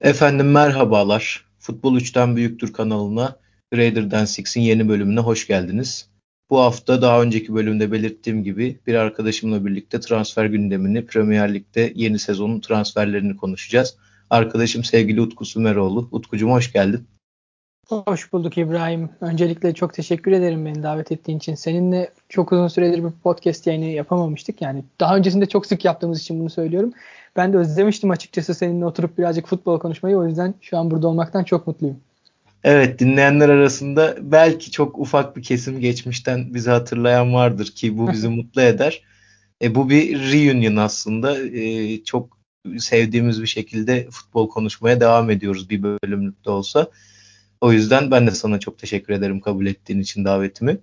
Efendim merhabalar. Futbol 3'ten Büyüktür kanalına Raider'dan Six'in yeni bölümüne hoş geldiniz. Bu hafta daha önceki bölümde belirttiğim gibi bir arkadaşımla birlikte transfer gündemini, Premier Lig'de yeni sezonun transferlerini konuşacağız. Arkadaşım sevgili Utku Sümeroğlu. Utkucuğum hoş geldin. Hoş bulduk İbrahim. Öncelikle çok teşekkür ederim beni davet ettiğin için. Seninle çok uzun süredir bir podcast yayını yapamamıştık. Yani daha öncesinde çok sık yaptığımız için bunu söylüyorum. Ben de özlemiştim açıkçası seninle oturup birazcık futbol konuşmayı. O yüzden şu an burada olmaktan çok mutluyum. Evet dinleyenler arasında belki çok ufak bir kesim geçmişten bizi hatırlayan vardır ki bu bizi mutlu eder. E, bu bir reunion aslında. E, çok sevdiğimiz bir şekilde futbol konuşmaya devam ediyoruz bir bölümlükte olsa. O yüzden ben de sana çok teşekkür ederim kabul ettiğin için davetimi.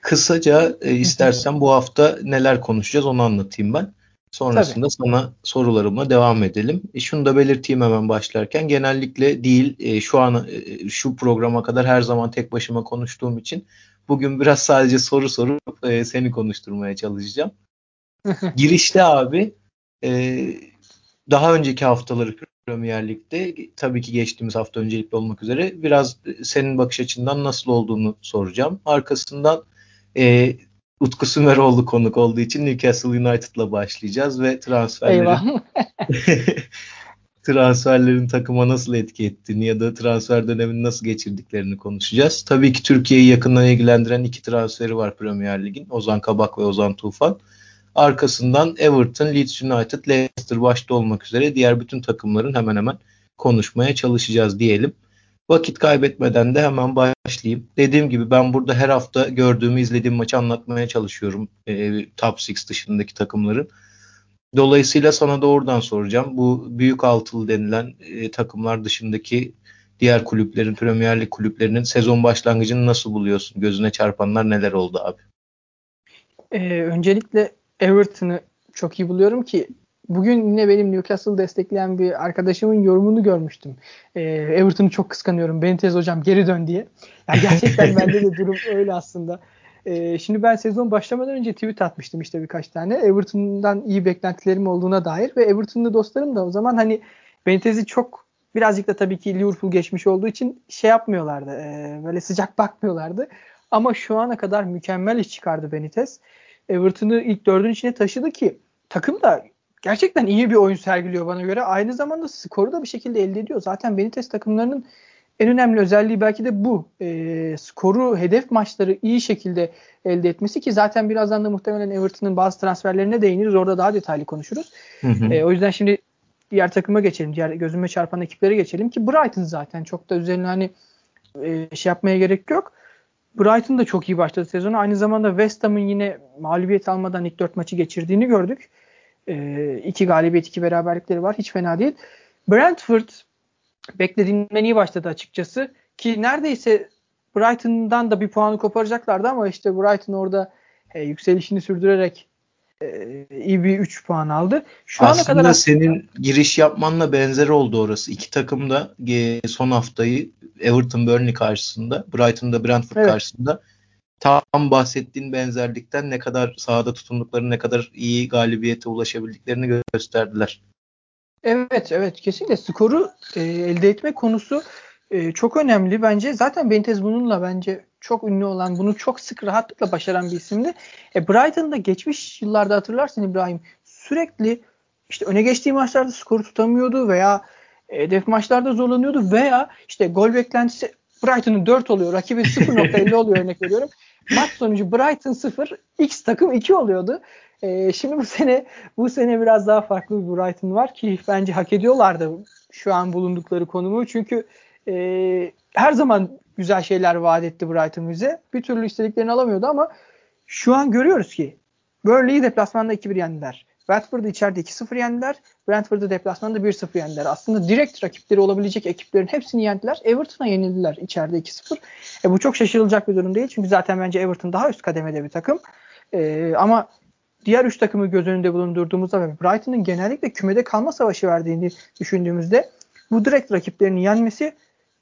Kısaca e, istersen bu hafta neler konuşacağız onu anlatayım ben. Sonrasında Tabii. sana sorularıma devam edelim. E, şunu da belirteyim hemen başlarken. Genellikle değil e, şu an e, şu programa kadar her zaman tek başıma konuştuğum için bugün biraz sadece soru sorup e, seni konuşturmaya çalışacağım. Girişte abi e, daha önceki haftaları Premier Lig'de tabii ki geçtiğimiz hafta öncelikli olmak üzere biraz senin bakış açından nasıl olduğunu soracağım. Arkasından e, Utku Sümeroğlu konuk olduğu için Newcastle United'la başlayacağız ve transferlerin transferlerin takıma nasıl etki ettiğini ya da transfer dönemini nasıl geçirdiklerini konuşacağız. Tabii ki Türkiye'yi yakından ilgilendiren iki transferi var Premier Lig'in. Ozan Kabak ve Ozan Tufan. Arkasından Everton, Leeds United, Leicester başta olmak üzere diğer bütün takımların hemen hemen konuşmaya çalışacağız diyelim. Vakit kaybetmeden de hemen başlayayım. Dediğim gibi ben burada her hafta gördüğümü, izlediğim maçı anlatmaya çalışıyorum. E, top 6 dışındaki takımların. Dolayısıyla sana da oradan soracağım. Bu büyük altılı denilen e, takımlar dışındaki diğer kulüplerin, Premier Lig kulüplerinin sezon başlangıcını nasıl buluyorsun? Gözüne çarpanlar neler oldu abi? Ee, öncelikle Everton'ı çok iyi buluyorum ki bugün yine benim Newcastle destekleyen bir arkadaşımın yorumunu görmüştüm. Ee, Everton'u çok kıskanıyorum. Benitez hocam geri dön diye. Yani gerçekten bende de durum öyle aslında. Ee, şimdi ben sezon başlamadan önce tweet atmıştım işte birkaç tane. Everton'dan iyi beklentilerim olduğuna dair ve Everton'lı dostlarım da o zaman hani Benitez'i çok birazcık da tabii ki Liverpool geçmiş olduğu için şey yapmıyorlardı. E, böyle sıcak bakmıyorlardı. Ama şu ana kadar mükemmel iş çıkardı Benitez. Everton'ı ilk dördün içine taşıdı ki takım da gerçekten iyi bir oyun sergiliyor bana göre. Aynı zamanda skoru da bir şekilde elde ediyor. Zaten Benitez takımlarının en önemli özelliği belki de bu. E, skoru, hedef maçları iyi şekilde elde etmesi ki zaten birazdan da muhtemelen Everton'ın bazı transferlerine değiniriz. Orada daha detaylı konuşuruz. Hı hı. E, o yüzden şimdi diğer takıma geçelim. Diğer gözüme çarpan ekiplere geçelim ki Brighton zaten çok da üzerine hani e, şey yapmaya gerek yok. Brighton da çok iyi başladı sezonu. Aynı zamanda West Ham'ın yine mağlubiyet almadan ilk dört maçı geçirdiğini gördük. E, iki galibiyet, iki beraberlikleri var. Hiç fena değil. Brentford beklediğimden iyi başladı açıkçası. Ki neredeyse Brighton'dan da bir puanı koparacaklardı ama işte Brighton orada e, yükselişini sürdürerek e, iyi bir 3 puan aldı. Şu aslında ana kadar senin giriş yapmanla benzer oldu orası. İki takım da e, son haftayı Everton Burnley karşısında, Brighton'da Brentford evet. karşısında tam bahsettiğin benzerlikten ne kadar sahada tutunduklarını, ne kadar iyi galibiyete ulaşabildiklerini gösterdiler. Evet, evet kesinlikle skoru e, elde etme konusu e, çok önemli bence. Zaten Benitez bununla bence çok ünlü olan, bunu çok sık rahatlıkla başaran bir isimdi. E, Brighton'da geçmiş yıllarda hatırlarsın İbrahim sürekli işte öne geçtiği maçlarda skoru tutamıyordu veya hedef maçlarda zorlanıyordu veya işte gol beklentisi Brighton'ın 4 oluyor, rakibin 0.50 oluyor örnek veriyorum. Maç sonucu Brighton 0, X takım 2 oluyordu. Ee, şimdi bu sene bu sene biraz daha farklı bir Brighton var ki bence hak ediyorlardı şu an bulundukları konumu. Çünkü e, her zaman güzel şeyler vaat etti Brighton bize. Bir türlü istediklerini alamıyordu ama şu an görüyoruz ki Burnley'i deplasmanda 2-1 yendiler. Watford'u içeride 2-0 yendiler. Brentford'u deplasmanda 1-0 yendiler. Aslında direkt rakipleri olabilecek ekiplerin hepsini yendiler. Everton'a yenildiler içeride 2-0. E, bu çok şaşırılacak bir durum değil. Çünkü zaten bence Everton daha üst kademede bir takım. E, ama diğer üç takımı göz önünde bulundurduğumuzda ve Brighton'ın genellikle kümede kalma savaşı verdiğini düşündüğümüzde bu direkt rakiplerini yenmesi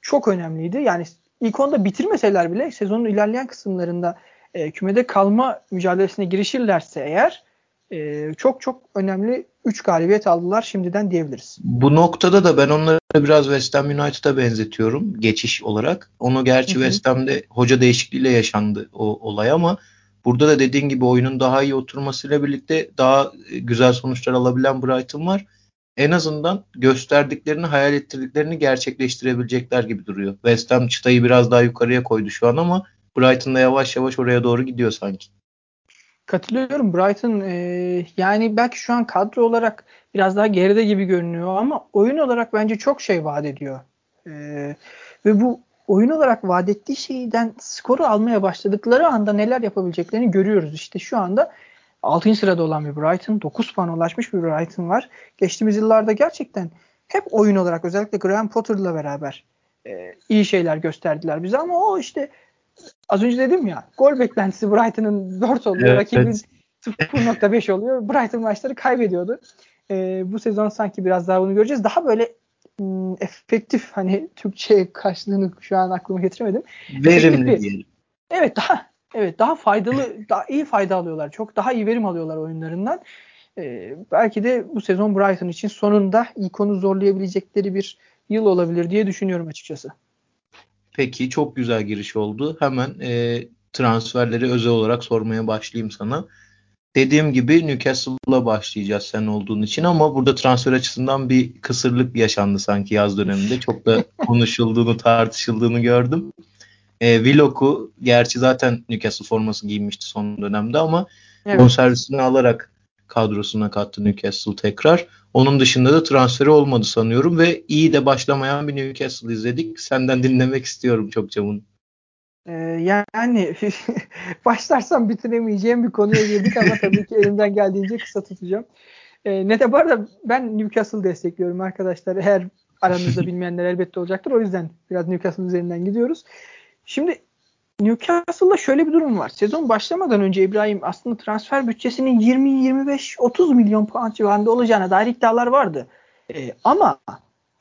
çok önemliydi. Yani ilk onda bitirmeseler bile sezonun ilerleyen kısımlarında e, kümede kalma mücadelesine girişirlerse eğer e, çok çok önemli 3 galibiyet aldılar şimdiden diyebiliriz. Bu noktada da ben onları biraz West Ham United'a benzetiyorum geçiş olarak. Onu gerçi Hı-hı. West Ham'de hoca değişikliğiyle yaşandı o olay ama burada da dediğin gibi oyunun daha iyi oturmasıyla birlikte daha güzel sonuçlar alabilen Brighton var. En azından gösterdiklerini, hayal ettirdiklerini gerçekleştirebilecekler gibi duruyor. West Ham çıtayı biraz daha yukarıya koydu şu an ama Brighton da yavaş yavaş oraya doğru gidiyor sanki. Katılıyorum. Brighton e, yani belki şu an kadro olarak biraz daha geride gibi görünüyor ama oyun olarak bence çok şey vaat ediyor. E, ve bu oyun olarak vaat ettiği şeyden skoru almaya başladıkları anda neler yapabileceklerini görüyoruz. İşte şu anda 6. sırada olan bir Brighton, 9 puan ulaşmış bir Brighton var. Geçtiğimiz yıllarda gerçekten hep oyun olarak özellikle Graham Potter'la beraber e, iyi şeyler gösterdiler bize ama o işte az önce dedim ya gol beklentisi Brighton'ın 4 oluyor. Evet, rakibin evet. 0.5 oluyor. Brighton maçları kaybediyordu. Ee, bu sezon sanki biraz daha bunu göreceğiz. Daha böyle m, hmm, efektif hani Türkçe karşılığını şu an aklıma getiremedim. Verimli diyelim. Evet daha evet daha faydalı daha iyi fayda alıyorlar. Çok daha iyi verim alıyorlar oyunlarından. Ee, belki de bu sezon Brighton için sonunda ikonu zorlayabilecekleri bir yıl olabilir diye düşünüyorum açıkçası. Peki çok güzel giriş oldu. Hemen e, transferleri özel olarak sormaya başlayayım sana. Dediğim gibi Newcastle'la başlayacağız sen olduğun için ama burada transfer açısından bir kısırlık yaşandı sanki yaz döneminde. Çok da konuşulduğunu, tartışıldığını gördüm. E, Willock'u gerçi zaten Newcastle forması giymişti son dönemde ama evet. bonservisini alarak kadrosuna kattı Newcastle tekrar. Onun dışında da transferi olmadı sanıyorum ve iyi de başlamayan bir Newcastle izledik. Senden dinlemek istiyorum çokça bunu. Ee, yani başlarsam bitiremeyeceğim bir konuya girdik ama tabii ki elimden geldiğince kısa tutacağım. Ee, ne de bu arada ben Newcastle destekliyorum arkadaşlar. Eğer aranızda bilmeyenler elbette olacaktır. O yüzden biraz Newcastle üzerinden gidiyoruz. Şimdi Newcastle'da şöyle bir durum var. Sezon başlamadan önce İbrahim aslında transfer bütçesinin 20-25-30 milyon puan civarında olacağına dair iddialar vardı. Ee, ama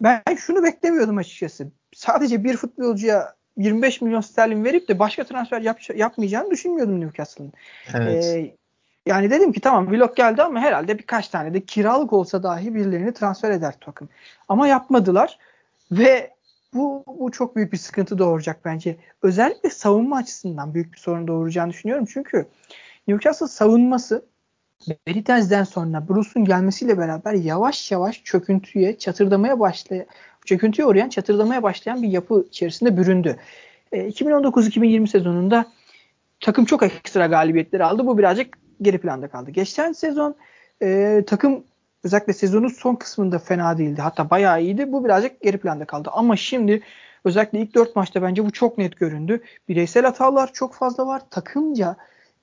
ben şunu beklemiyordum açıkçası. Sadece bir futbolcuya 25 milyon sterlin verip de başka transfer yap, yapmayacağını düşünmüyordum Newcastle'ın. Evet. Ee, yani dedim ki tamam Vlog geldi ama herhalde birkaç tane de kiralık olsa dahi birilerini transfer eder takım. Ama yapmadılar ve bu, bu çok büyük bir sıkıntı doğuracak bence. Özellikle savunma açısından büyük bir sorun doğuracağını düşünüyorum. Çünkü Newcastle savunması Benitez'den sonra Bruce'un gelmesiyle beraber yavaş yavaş çöküntüye, çatırdamaya başlayan, çöküntüye uğrayan, çatırdamaya başlayan bir yapı içerisinde büründü. E, 2019-2020 sezonunda takım çok ekstra galibiyetleri aldı. Bu birazcık geri planda kaldı. Geçen sezon e, takım özellikle sezonun son kısmında fena değildi. Hatta bayağı iyiydi. Bu birazcık geri planda kaldı. Ama şimdi özellikle ilk dört maçta bence bu çok net göründü. Bireysel hatalar çok fazla var. Takımca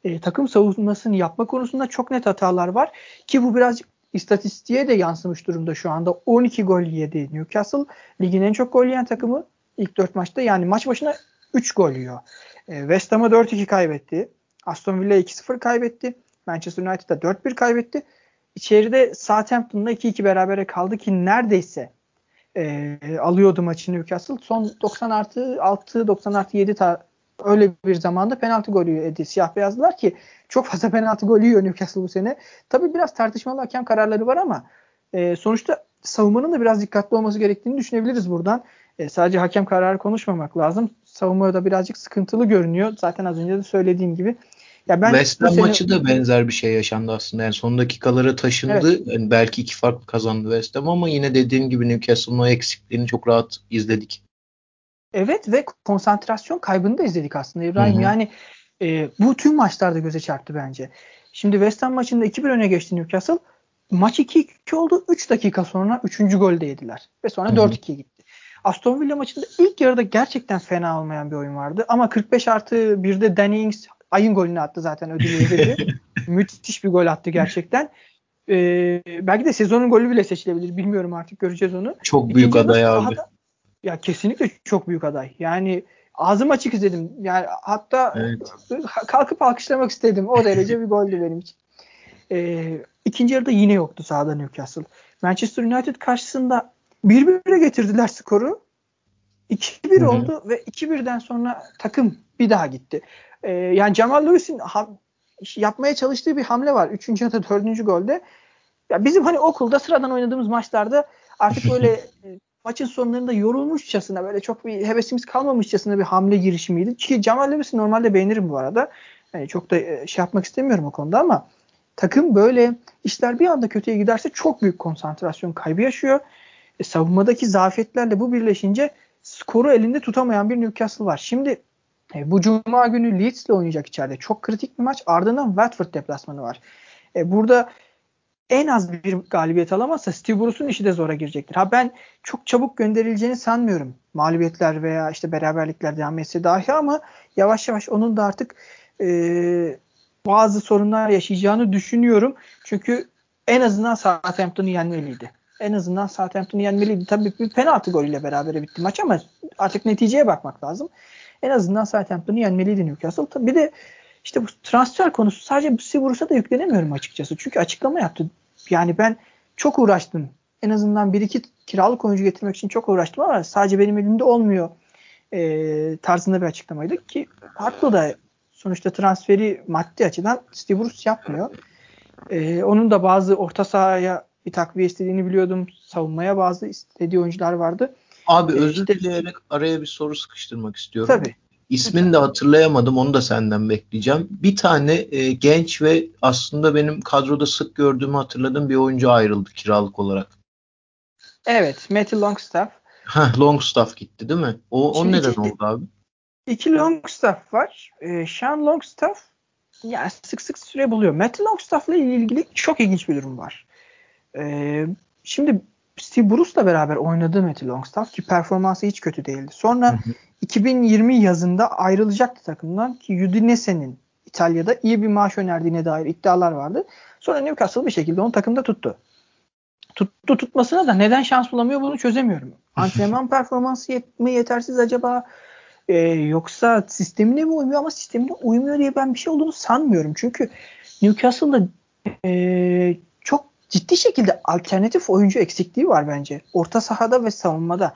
e, takım savunmasını yapma konusunda çok net hatalar var. Ki bu birazcık istatistiğe de yansımış durumda şu anda. 12 gol yedi Newcastle. Ligin en çok gol yiyen takımı ilk dört maçta. Yani maç başına 3 gol yiyor. E, West Ham'a 4-2 kaybetti. Aston Villa 2-0 kaybetti. Manchester United'a 4-1 kaybetti. İçeride Southampton'la 2-2 berabere kaldı ki neredeyse e, alıyordu maçı Newcastle. Son 90 artı 6, 90 artı 7 ta, öyle bir zamanda penaltı golü yedi siyah beyazlılar ki çok fazla penaltı golü yiyor Newcastle bu sene. Tabii biraz tartışmalı hakem kararları var ama e, sonuçta savunmanın da biraz dikkatli olması gerektiğini düşünebiliriz buradan. E, sadece hakem kararı konuşmamak lazım. Savunmada da birazcık sıkıntılı görünüyor. Zaten az önce de söylediğim gibi ya ben West Ham sene... maçı da benzer bir şey yaşandı aslında. Yani son dakikalara taşındı. Evet. Yani belki iki farklı kazandı West Ham ama yine dediğim gibi Newcastle'ın o eksikliğini çok rahat izledik. Evet ve konsantrasyon kaybını da izledik aslında İbrahim. Hı-hı. Yani e, bu tüm maçlarda göze çarptı bence. Şimdi West Ham maçında 2-1 öne geçti Newcastle. Maç 2-2 oldu. 3 dakika sonra 3. golü de yediler. Ve sonra 4-2 gitti. Aston Villa maçında ilk yarıda gerçekten fena olmayan bir oyun vardı. Ama 45 artı 1'de Danny Ings ayın golünü attı zaten ödülü verildi. Müthiş bir gol attı gerçekten. Ee, belki de sezonun golü bile seçilebilir. Bilmiyorum artık göreceğiz onu. Çok büyük İkinci aday abi. Sahada, ya kesinlikle çok büyük aday. Yani ağzım açık izledim. Yani hatta evet. kalkıp alkışlamak istedim. O derece bir goldü benim için. Ee, ikinci yarıda yine yoktu sahada Newcastle. Manchester United karşısında 1-1'e getirdiler skoru. 2-1 oldu ve 2-1'den sonra takım bir daha gitti. Ee, yani Jamal Lewis'in yapmaya çalıştığı bir hamle var. Üçüncü ya da dördüncü golde. ya bizim hani okulda sıradan oynadığımız maçlarda artık böyle e, maçın sonlarında yorulmuşçasına böyle çok bir hevesimiz kalmamışçasına bir hamle girişimiydi. Ki Jamal Lewis'i normalde beğenirim bu arada. Yani çok da e, şey yapmak istemiyorum o konuda ama takım böyle işler bir anda kötüye giderse çok büyük konsantrasyon kaybı yaşıyor. E, savunmadaki zafiyetlerle bu birleşince skoru elinde tutamayan bir Newcastle var. Şimdi e, bu cuma günü Leeds'le oynayacak içeride. Çok kritik bir maç. Ardından Watford deplasmanı var. E, burada en az bir galibiyet alamazsa Steve Bruce'un işi de zora girecektir. Ha ben çok çabuk gönderileceğini sanmıyorum. Mağlubiyetler veya işte beraberlikler devam etse dahi ama yavaş yavaş onun da artık e, bazı sorunlar yaşayacağını düşünüyorum. Çünkü en azından Southampton'u yenmeliydi. En azından Southampton'u yenmeliydi. Tabii bir penaltı golüyle beraber bitti maç ama artık neticeye bakmak lazım. En azından Southampton'u yenmeliydi Newcastle. Bir de işte bu transfer konusu sadece Steve Bruce'a da yüklenemiyorum açıkçası. Çünkü açıklama yaptı. Yani ben çok uğraştım. En azından bir iki kiralık oyuncu getirmek için çok uğraştım ama sadece benim elimde olmuyor e, tarzında bir açıklamaydı ki haklı da sonuçta transferi maddi açıdan Steve yapmıyor. E, onun da bazı orta sahaya bir takviye istediğini biliyordum. Savunmaya bazı istediği oyuncular vardı. Abi e, özür işte, dileyerek araya bir soru sıkıştırmak istiyorum. Tabii. İsmini de hatırlayamadım. Onu da senden bekleyeceğim. Bir tane e, genç ve aslında benim kadroda sık gördüğümü hatırladığım bir oyuncu ayrıldı kiralık olarak. Evet. Matty Longstaff. Heh, Longstaff gitti değil mi? O, o neden iki, oldu abi? İki Longstaff var. E, Sean Longstaff yani sık sık süre buluyor. Matty Longstaff'la ilgili çok ilginç bir durum var. E, şimdi Steve Bruce'la beraber oynadığı Matty Longstaff ki performansı hiç kötü değildi. Sonra hı hı. 2020 yazında ayrılacaktı takımdan ki Udinese'nin İtalya'da iyi bir maaş önerdiğine dair iddialar vardı. Sonra Newcastle bir şekilde onu takımda tuttu. Tuttu tutmasına da neden şans bulamıyor bunu çözemiyorum. Antrenman performansı yet mi yetersiz acaba ee, yoksa sistemine mi uymuyor ama sistemine uymuyor diye ben bir şey olduğunu sanmıyorum. Çünkü Newcastle'da e, ciddi şekilde alternatif oyuncu eksikliği var bence. Orta sahada ve savunmada.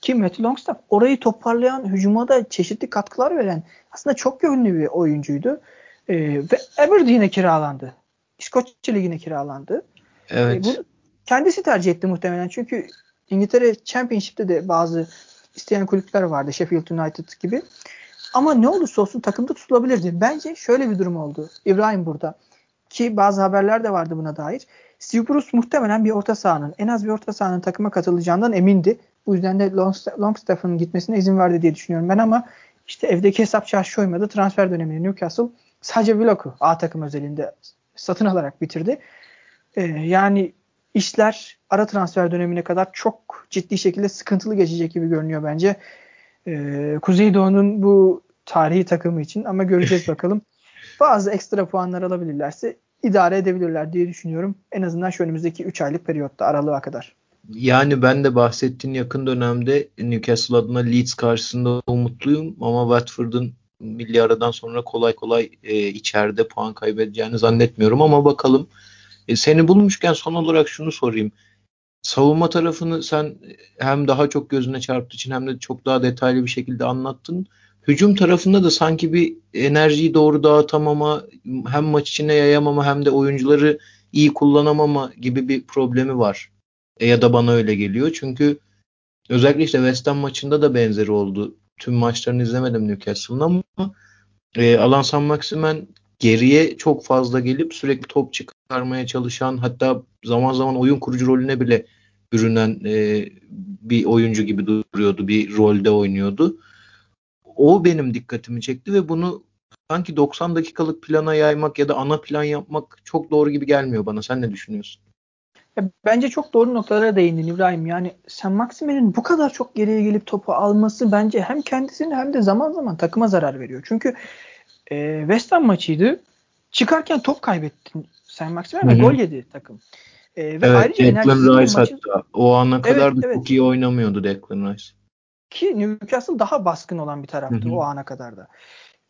Ki Matty Longstaff orayı toparlayan, hücuma da çeşitli katkılar veren aslında çok yönlü bir oyuncuydu. Ee, ve Aberdeen'e kiralandı. İskoçya Ligi'ne kiralandı. Evet. Ee, bu kendisi tercih etti muhtemelen. Çünkü İngiltere Championship'te de bazı isteyen kulüpler vardı. Sheffield United gibi. Ama ne olursa olsun takımda tutulabilirdi. Bence şöyle bir durum oldu. İbrahim burada. Ki bazı haberler de vardı buna dair. Steve Bruce muhtemelen bir orta sahanın, en az bir orta sahanın takıma katılacağından emindi. Bu yüzden de Longstaff'ın gitmesine izin verdi diye düşünüyorum ben ama işte evdeki hesap çarşı uymadı. Transfer dönemini Newcastle sadece Vlog'u A takım özelinde satın alarak bitirdi. Ee, yani işler ara transfer dönemine kadar çok ciddi şekilde sıkıntılı geçecek gibi görünüyor bence. Ee, Kuzeydoğu'nun bu tarihi takımı için ama göreceğiz bakalım. Bazı ekstra puanlar alabilirlerse idare edebilirler diye düşünüyorum. En azından şu önümüzdeki 3 aylık periyotta aralığa kadar. Yani ben de bahsettiğin yakın dönemde Newcastle adına Leeds karşısında umutluyum ama Watford'un milli aradan sonra kolay kolay e, içeride puan kaybedeceğini zannetmiyorum ama bakalım. E, seni bulmuşken son olarak şunu sorayım. Savunma tarafını sen hem daha çok gözüne çarptığı için hem de çok daha detaylı bir şekilde anlattın. Hücum tarafında da sanki bir enerjiyi doğru dağıtamama, hem maç içine yayamama hem de oyuncuları iyi kullanamama gibi bir problemi var. E, ya da bana öyle geliyor. Çünkü özellikle işte West Ham maçında da benzeri oldu. Tüm maçlarını izlemedim Newcastle'ın ama e, Alan San Maximen geriye çok fazla gelip sürekli top çıkarmaya çalışan hatta zaman zaman oyun kurucu rolüne bile bürünen e, bir oyuncu gibi duruyordu. Bir rolde oynuyordu. O benim dikkatimi çekti ve bunu sanki 90 dakikalık plana yaymak ya da ana plan yapmak çok doğru gibi gelmiyor bana. Sen ne düşünüyorsun? Ya bence çok doğru noktalara değindin İbrahim. Yani sen Maxime'nin bu kadar çok geriye gelip topu alması bence hem kendisine hem de zaman zaman takıma zarar veriyor. Çünkü e, West Ham maçıydı. Çıkarken top kaybettin sen Maximen ve gol yedi takım. E, ve evet, ayrıca Declan Rice maçı... hatta o ana kadar evet, da evet. çok iyi oynamıyordu Declan Rice. Ki Newcastle daha baskın olan bir taraftı Hı-hı. o ana kadar da.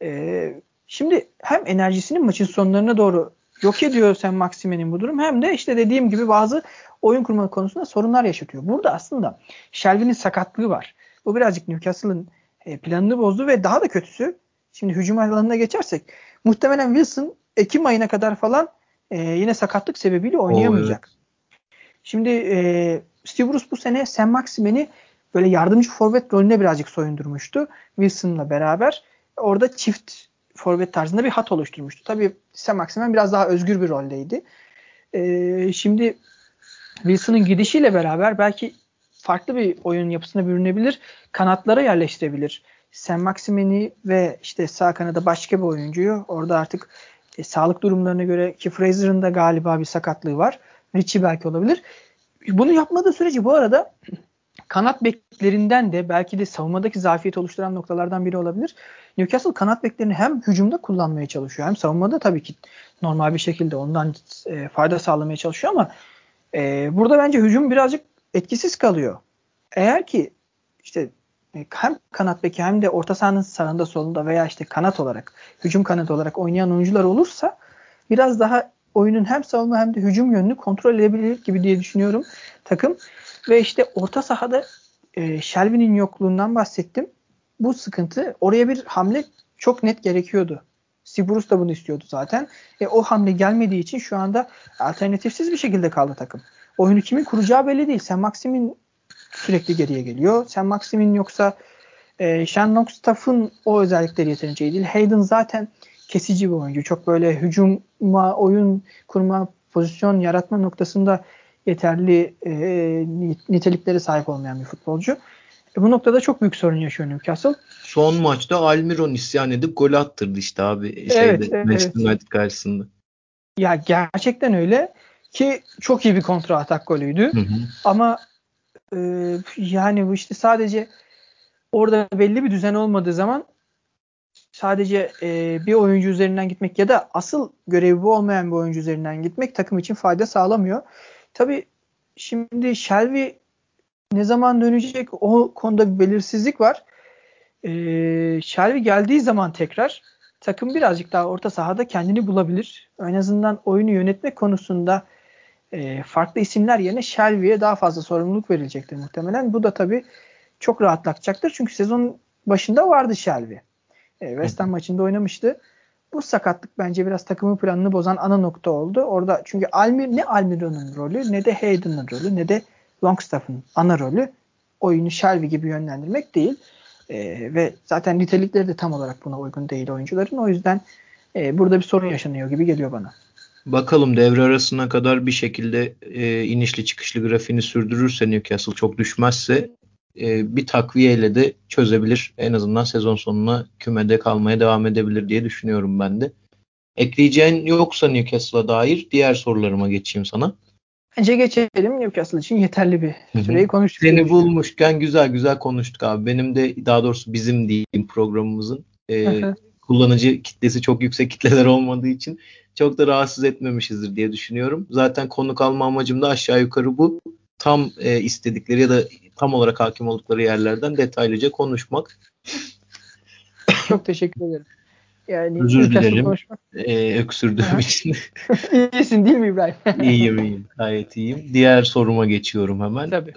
E, şimdi hem enerjisinin maçın sonlarına doğru yok ediyor Sen Maxime'nin bu durum hem de işte dediğim gibi bazı oyun kurma konusunda sorunlar yaşatıyor. Burada aslında Shelby'nin sakatlığı var. Bu birazcık Newcastle'ın e, planını bozdu ve daha da kötüsü şimdi hücum alanına geçersek muhtemelen Wilson Ekim ayına kadar falan e, yine sakatlık sebebiyle oynayamayacak. Oo, evet. Şimdi e, Steve Bruce bu sene Sam Maximen'i böyle yardımcı forvet rolüne birazcık soyundurmuştu. Wilson'la beraber. Orada çift forvet tarzında bir hat oluşturmuştu. Tabii Sam Maximen biraz daha özgür bir roldeydi. E, şimdi Wilson'ın gidişiyle beraber belki farklı bir oyun yapısına bürünebilir. Kanatlara yerleştirebilir. Sam Maximen'i ve işte sağ kanada başka bir oyuncuyu orada artık e, sağlık durumlarına göre ki Fraser'ın da galiba bir sakatlığı var. Richie belki olabilir. Bunu yapmadığı sürece bu arada kanat beklerinden de belki de savunmadaki zafiyet oluşturan noktalardan biri olabilir. Newcastle kanat beklerini hem hücumda kullanmaya çalışıyor hem savunmada tabii ki normal bir şekilde ondan e, fayda sağlamaya çalışıyor ama e, burada bence hücum birazcık etkisiz kalıyor. Eğer ki işte e, hem kanat beki hem de orta sahanın sağında solunda veya işte kanat olarak hücum kanat olarak oynayan oyuncular olursa biraz daha oyunun hem savunma hem de hücum yönünü kontrol edebilir gibi diye düşünüyorum takım. Ve işte orta sahada e, Shelby'nin yokluğundan bahsettim. Bu sıkıntı oraya bir hamle çok net gerekiyordu. Siburus da bunu istiyordu zaten. E, o hamle gelmediği için şu anda alternatifsiz bir şekilde kaldı takım. Oyunu kimin kuracağı belli değil. Sen Maxim'in sürekli geriye geliyor. Sen Maxim'in yoksa e, Sean Longstaff'ın o özellikleri yeterince değil. Hayden zaten kesici bir oyuncu. Çok böyle hücuma, oyun kurma, pozisyon yaratma noktasında yeterli e, niteliklere sahip olmayan bir futbolcu. E, bu noktada çok büyük sorun yaşıyor Newcastle. Son maçta Almiron isyan edip gol attırdı işte abi. Şeyde, evet, evet. Manchester United karşısında. Ya gerçekten öyle ki çok iyi bir kontra atak golüydü. Hı hı. Ama e, yani bu işte sadece orada belli bir düzen olmadığı zaman sadece e, bir oyuncu üzerinden gitmek ya da asıl görevi bu olmayan bir oyuncu üzerinden gitmek takım için fayda sağlamıyor. Tabi şimdi Shelby ne zaman dönecek o konuda bir belirsizlik var. Ee, Shelby geldiği zaman tekrar takım birazcık daha orta sahada kendini bulabilir. En azından oyunu yönetmek konusunda e, farklı isimler yerine Shelby'ye daha fazla sorumluluk verilecektir muhtemelen. Bu da tabii çok rahatlatacaktır. Çünkü sezon başında vardı Shelby. E, West Ham maçında oynamıştı. Bu sakatlık bence biraz takımın planını bozan ana nokta oldu. Orada çünkü Almir ne Almiron'un rolü ne de Hayden'ın rolü ne de Longstaff'ın ana rolü oyunu Shelby gibi yönlendirmek değil. E, ve zaten nitelikleri de tam olarak buna uygun değil oyuncuların. O yüzden e, burada bir sorun yaşanıyor gibi geliyor bana. Bakalım devre arasına kadar bir şekilde e, inişli çıkışlı grafiğini sürdürürse Newcastle çok düşmezse e, bir takviyeyle de çözebilir. En azından sezon sonuna kümede kalmaya devam edebilir diye düşünüyorum ben de. Ekleyeceğin yoksa Newcastle'a dair diğer sorularıma geçeyim sana. Bence geçelim. Newcastle için yeterli bir süreyi konuştuk. Seni bulmuşken güzel güzel konuştuk abi. Benim de daha doğrusu bizim diyeyim programımızın e, kullanıcı kitlesi çok yüksek kitleler olmadığı için çok da rahatsız etmemişizdir diye düşünüyorum. Zaten konuk alma amacım da aşağı yukarı bu. Tam e, istedikleri ya da tam olarak hakim oldukları yerlerden detaylıca konuşmak. Çok teşekkür ederim. Yani Özür dilerim. Ee, öksürdüğüm için. İyisin değil mi İbrahim? iyiyim iyiyim. Gayet iyiyim. Diğer soruma geçiyorum hemen. Tabii.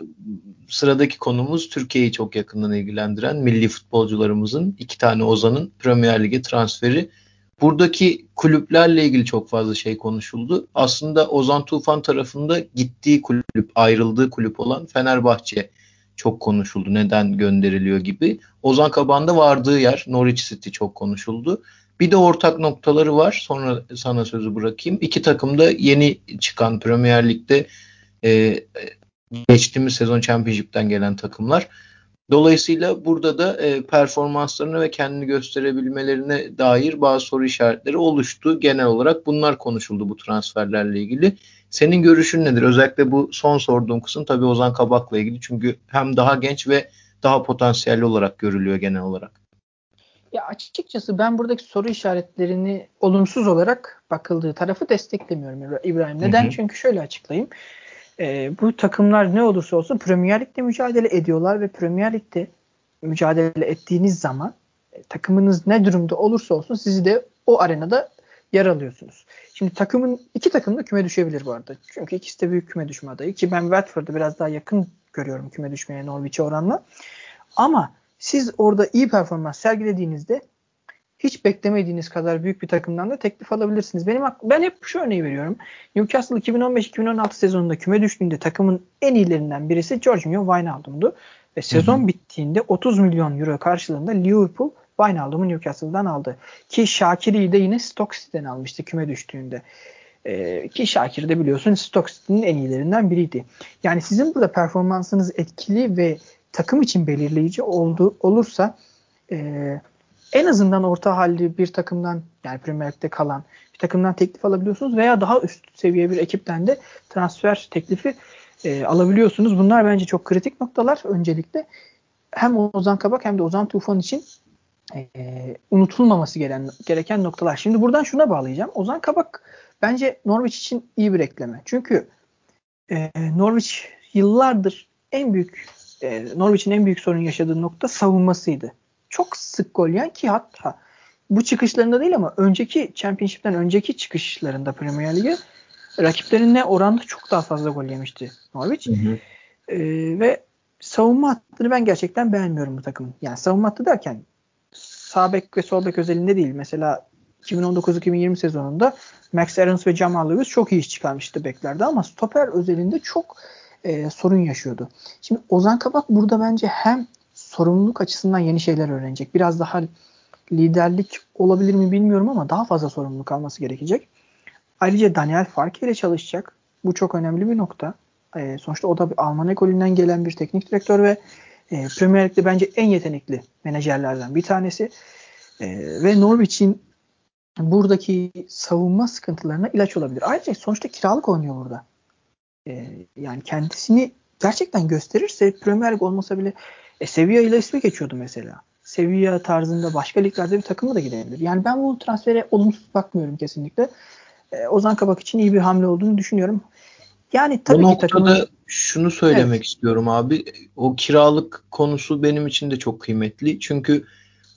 Sıradaki konumuz Türkiye'yi çok yakından ilgilendiren milli futbolcularımızın iki tane Ozan'ın Premier Lig'e transferi. Buradaki kulüplerle ilgili çok fazla şey konuşuldu. Aslında Ozan Tufan tarafında gittiği kulüp, ayrıldığı kulüp olan Fenerbahçe çok konuşuldu. Neden gönderiliyor gibi. Ozan Kaban'da vardığı yer Norwich City çok konuşuldu. Bir de ortak noktaları var. Sonra sana sözü bırakayım. İki takım da yeni çıkan Premier Lig'de e, geçtiğimiz sezon Championship'ten gelen takımlar. Dolayısıyla burada da e, performanslarını ve kendini gösterebilmelerine dair bazı soru işaretleri oluştu. Genel olarak bunlar konuşuldu bu transferlerle ilgili. Senin görüşün nedir? Özellikle bu son sorduğum kısım tabii Ozan Kabak'la ilgili. Çünkü hem daha genç ve daha potansiyelli olarak görülüyor genel olarak. Ya açıkçası ben buradaki soru işaretlerini olumsuz olarak bakıldığı tarafı desteklemiyorum İbrahim. Neden? Hı hı. Çünkü şöyle açıklayayım. Ee, bu takımlar ne olursa olsun Premier Lig'de mücadele ediyorlar ve Premier Lig'de mücadele ettiğiniz zaman e, takımınız ne durumda olursa olsun sizi de o arenada yer alıyorsunuz. Şimdi takımın iki takım da küme düşebilir bu arada. Çünkü ikisi de büyük küme düşme adayı ki ben Watford'u biraz daha yakın görüyorum küme düşmeye Norwich'e oranla. Ama siz orada iyi performans sergilediğinizde hiç beklemediğiniz kadar büyük bir takımdan da teklif alabilirsiniz. Benim ben hep şu örneği veriyorum. Newcastle 2015-2016 sezonunda küme düştüğünde takımın en iyilerinden birisi Jorginho Wijnaldum'du. Ve sezon Hı-hı. bittiğinde 30 milyon euro karşılığında Liverpool Wijnaldum'u Newcastle'dan aldı. Ki Şakir'i de yine Stoke City'den almıştı küme düştüğünde. Ee, ki Şakir de biliyorsun Stoke City'nin en iyilerinden biriydi. Yani sizin burada performansınız etkili ve takım için belirleyici oldu, olursa e, en azından orta halli bir takımdan yani Premier Lig'de kalan bir takımdan teklif alabiliyorsunuz veya daha üst seviye bir ekipten de transfer teklifi e, alabiliyorsunuz. Bunlar bence çok kritik noktalar öncelikle. Hem Ozan Kabak hem de Ozan Tufan için e, unutulmaması gereken, gereken noktalar. Şimdi buradan şuna bağlayacağım. Ozan Kabak bence Norwich için iyi bir ekleme. Çünkü e, Norwich yıllardır en büyük e, Norwich'in en büyük sorun yaşadığı nokta savunmasıydı çok sık gol yiyen ki hatta bu çıkışlarında değil ama önceki Championship'ten önceki çıkışlarında Premier Lig'e rakiplerine oranda çok daha fazla gol yemişti Norwich. Hı hı. Ee, ve savunma hattını ben gerçekten beğenmiyorum bu takımın. Yani savunma hattı derken sağ bek ve sol bek özelinde değil. Mesela 2019-2020 sezonunda Max Aarons ve Jamal Lewis çok iyi iş çıkarmıştı beklerde ama stoper özelinde çok e, sorun yaşıyordu. Şimdi Ozan Kabak burada bence hem sorumluluk açısından yeni şeyler öğrenecek. Biraz daha liderlik olabilir mi bilmiyorum ama daha fazla sorumluluk alması gerekecek. Ayrıca Daniel Farke ile çalışacak. Bu çok önemli bir nokta. E, sonuçta o da bir Alman ekolünden gelen bir teknik direktör ve e, Premier Lig'de bence en yetenekli menajerlerden bir tanesi. E, ve Norwich'in buradaki savunma sıkıntılarına ilaç olabilir. Ayrıca sonuçta kiralık oynuyor burada. E, yani kendisini gerçekten gösterirse Premier Lig olmasa bile e, Sevilla ile ismi geçiyordu mesela. Sevilla tarzında başka liglerde bir takımı da gidebilir. Yani ben bu transfere olumsuz bakmıyorum kesinlikle. E, Ozan Kabak için iyi bir hamle olduğunu düşünüyorum. Yani tabii Bu ki takımın... şunu söylemek evet. istiyorum abi. O kiralık konusu benim için de çok kıymetli. Çünkü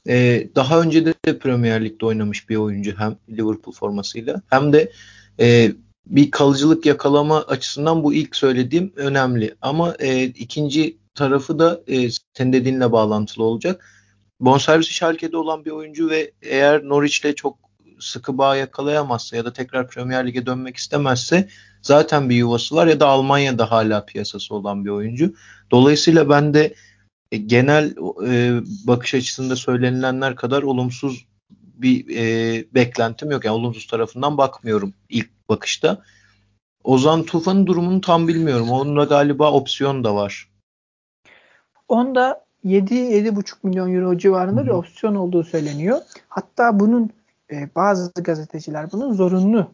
e, daha önce de Premier Lig'de oynamış bir oyuncu hem Liverpool formasıyla hem de e, bir kalıcılık yakalama açısından bu ilk söylediğim önemli. Ama e, ikinci tarafı da e, senin dediğinle bağlantılı olacak. Bonservisi Schalke'de olan bir oyuncu ve eğer Norwich'le çok sıkı bağ yakalayamazsa ya da tekrar Premier Lig'e dönmek istemezse zaten bir yuvası var ya da Almanya'da hala piyasası olan bir oyuncu. Dolayısıyla ben de e, genel e, bakış açısında söylenilenler kadar olumsuz bir e, beklentim yok. Yani olumsuz tarafından bakmıyorum ilk bakışta. Ozan Tufan'ın durumunu tam bilmiyorum. Onun da galiba opsiyon da var. Onda 7-7,5 milyon euro civarında bir opsiyon olduğu söyleniyor. Hatta bunun e, bazı gazeteciler bunun zorunlu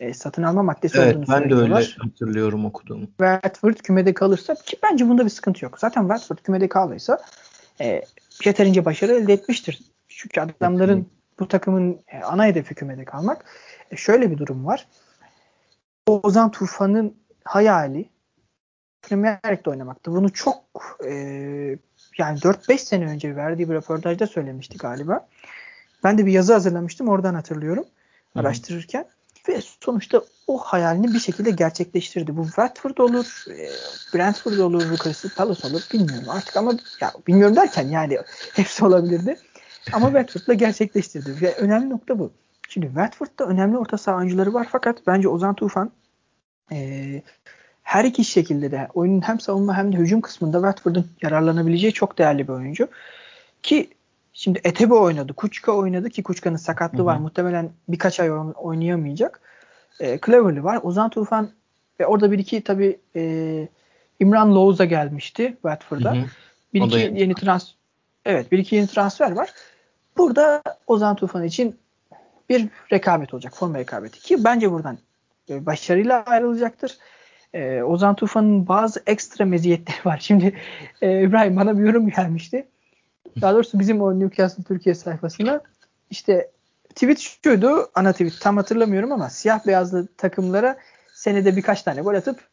e, satın alma maddesi evet, olduğunu söylüyorlar. Evet ben de öyle hatırlıyorum okuduğumu. Watford kümede kalırsa ki bence bunda bir sıkıntı yok. Zaten Watford kümede kaldıysa e, yeterince başarı elde etmiştir. Çünkü adamların bu takımın e, ana hedefi kümede kalmak. E, şöyle bir durum var. Ozan Tufan'ın hayali Premier Lig'de oynamaktı. Bunu çok e, yani 4-5 sene önce verdiği bir röportajda söylemişti galiba. Ben de bir yazı hazırlamıştım oradan hatırlıyorum araştırırken. Hı. Ve sonuçta o hayalini bir şekilde gerçekleştirdi. Bu Watford olur, e, Brentford olur, Crystal Palace olur bilmiyorum artık ama ya bilmiyorum derken yani hepsi olabilirdi. Ama Watford'la gerçekleştirdi ve önemli nokta bu. Şimdi Watford'da önemli orta saha oyuncuları var fakat bence Ozan Tufan e, her iki şekilde de oyunun hem savunma hem de hücum kısmında Watford'un yararlanabileceği çok değerli bir oyuncu. Ki şimdi Etebe oynadı, Kuçka oynadı ki Kuçka'nın sakatlığı Hı-hı. var. Muhtemelen birkaç ay oynayamayacak. E, Cleverly var. Ozan Tufan ve orada bir iki tabi e, İmran Loğuz'a gelmişti Watford'a. Bir iki yeni trans Evet, bir iki yeni transfer var. Burada Ozan Tufan için bir rekabet olacak. Forma rekabeti ki bence buradan e, başarıyla ayrılacaktır e, Ozan Tufan'ın bazı ekstra meziyetleri var. Şimdi e, İbrahim bana bir yorum gelmişti. Daha doğrusu bizim o Newcastle Türkiye sayfasına işte tweet şuydu ana tweet tam hatırlamıyorum ama siyah beyazlı takımlara senede birkaç tane gol atıp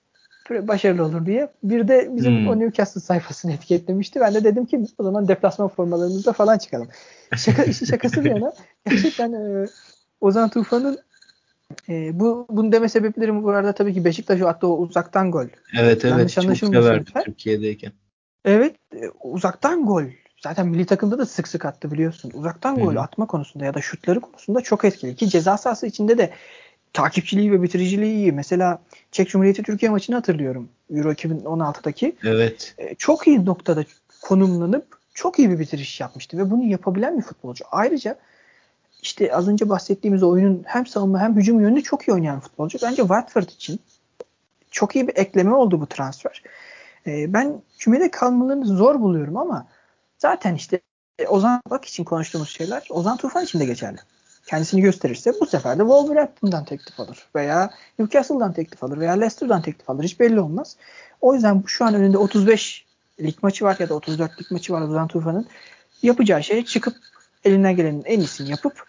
başarılı olur diye. Bir de bizim hmm. o Newcastle sayfasını etiketlemişti. Ben de dedim ki o zaman deplasman formalarımızda falan çıkalım. Şaka, işi şakası bir yana gerçekten e, Ozan Tufan'ın e, bu bunu deme sebeplerim bu arada tabii ki Beşiktaş attı o uzaktan gol. Evet evet Yanlış çok severdi Türkiye'deyken. Evet e, uzaktan gol. zaten milli takımda da sık sık attı biliyorsun. Uzaktan Hı-hı. gol atma konusunda ya da şutları konusunda çok etkili. Ki ceza sahası içinde de takipçiliği ve bitiriciliği iyi. Mesela Çek Cumhuriyeti Türkiye maçını hatırlıyorum. Euro 2016'daki. Evet. E, çok iyi noktada konumlanıp çok iyi bir bitiriş yapmıştı ve bunu yapabilen bir futbolcu. Ayrıca işte az önce bahsettiğimiz oyunun hem savunma hem hücum yönünü çok iyi oynayan futbolcu. Bence Watford için çok iyi bir ekleme oldu bu transfer. E, ben kümede kalmalarını zor buluyorum ama zaten işte Ozan Bak için konuştuğumuz şeyler Ozan Tufan için de geçerli kendisini gösterirse bu sefer de Wolverhampton'dan teklif alır veya Newcastle'dan teklif alır veya Leicester'dan teklif alır. Hiç belli olmaz. O yüzden şu an önünde 35 lig maçı var ya da 34 lig maçı var Ozan Tufan'ın. Yapacağı şey çıkıp elinden gelenin en iyisini yapıp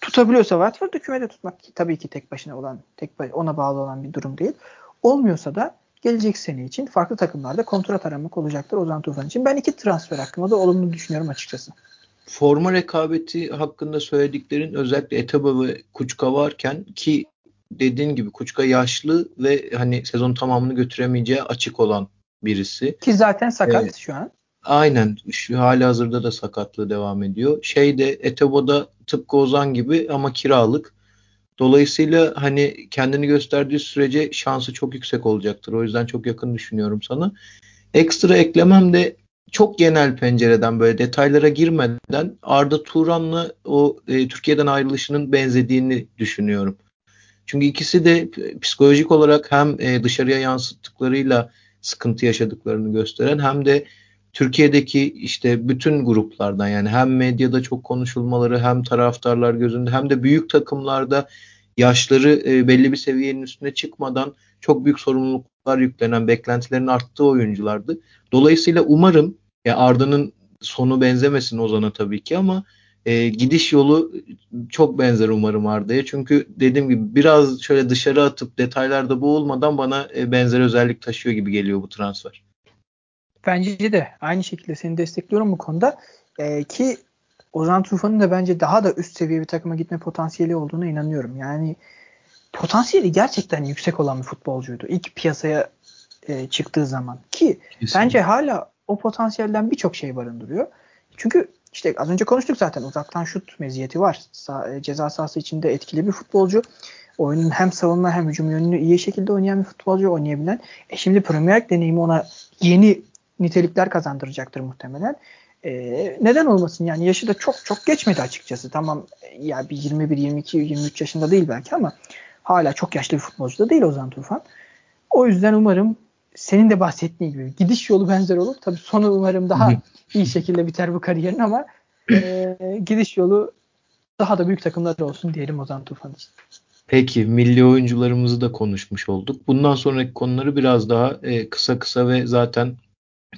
tutabiliyorsa Watford'u kümede tutmak ki tabii ki tek başına olan, tek ona bağlı olan bir durum değil. Olmuyorsa da gelecek sene için farklı takımlarda kontrat aramak olacaktır Ozan Tufan için. Ben iki transfer hakkında da olumlu düşünüyorum açıkçası forma rekabeti hakkında söylediklerin özellikle Etaba ve Kuçka varken ki dediğin gibi Kuçka yaşlı ve hani sezon tamamını götüremeyeceği açık olan birisi. Ki zaten sakat ee, şu an. Aynen. Şu hali hazırda da sakatlığı devam ediyor. Şey de Etebo'da tıpkı Ozan gibi ama kiralık. Dolayısıyla hani kendini gösterdiği sürece şansı çok yüksek olacaktır. O yüzden çok yakın düşünüyorum sana. Ekstra eklemem de çok genel pencereden böyle detaylara girmeden Arda Turan'la o e, Türkiye'den ayrılışının benzediğini düşünüyorum. Çünkü ikisi de psikolojik olarak hem e, dışarıya yansıttıklarıyla sıkıntı yaşadıklarını gösteren hem de Türkiye'deki işte bütün gruplardan yani hem medyada çok konuşulmaları hem taraftarlar gözünde hem de büyük takımlarda yaşları e, belli bir seviyenin üstüne çıkmadan çok büyük sorumluluklar yüklenen, beklentilerin arttığı oyunculardı. Dolayısıyla umarım ya Arda'nın sonu benzemesin Ozan'a tabii ki ama e, gidiş yolu çok benzer umarım Arda'ya. Çünkü dediğim gibi biraz şöyle dışarı atıp detaylarda boğulmadan bana e, benzer özellik taşıyor gibi geliyor bu transfer. Bence de aynı şekilde seni destekliyorum bu konuda. E, ki Ozan Tufan'ın da bence daha da üst seviye bir takıma gitme potansiyeli olduğuna inanıyorum. Yani potansiyeli gerçekten yüksek olan bir futbolcuydu. İlk piyasaya e, çıktığı zaman ki Kesinlikle. bence hala o potansiyelden birçok şey barındırıyor. Çünkü işte az önce konuştuk zaten uzaktan şut meziyeti var. Sa- e, ceza sahası içinde etkili bir futbolcu. Oyunun hem savunma hem hücum yönünü iyi şekilde oynayan bir futbolcu oynayabilen. E şimdi Premier League deneyimi ona yeni nitelikler kazandıracaktır muhtemelen. E, neden olmasın yani yaşı da çok çok geçmedi açıkçası. Tamam ya bir 21, 22, 23 yaşında değil belki ama hala çok yaşlı bir futbolcu da değil Ozan Tufan. O yüzden umarım senin de bahsettiğin gibi gidiş yolu benzer olur. Tabii sonu umarım daha iyi şekilde biter bu kariyerin ama e, gidiş yolu daha da büyük takımlar olsun diyelim Ozan Tufan için. Peki milli oyuncularımızı da konuşmuş olduk. Bundan sonraki konuları biraz daha e, kısa kısa ve zaten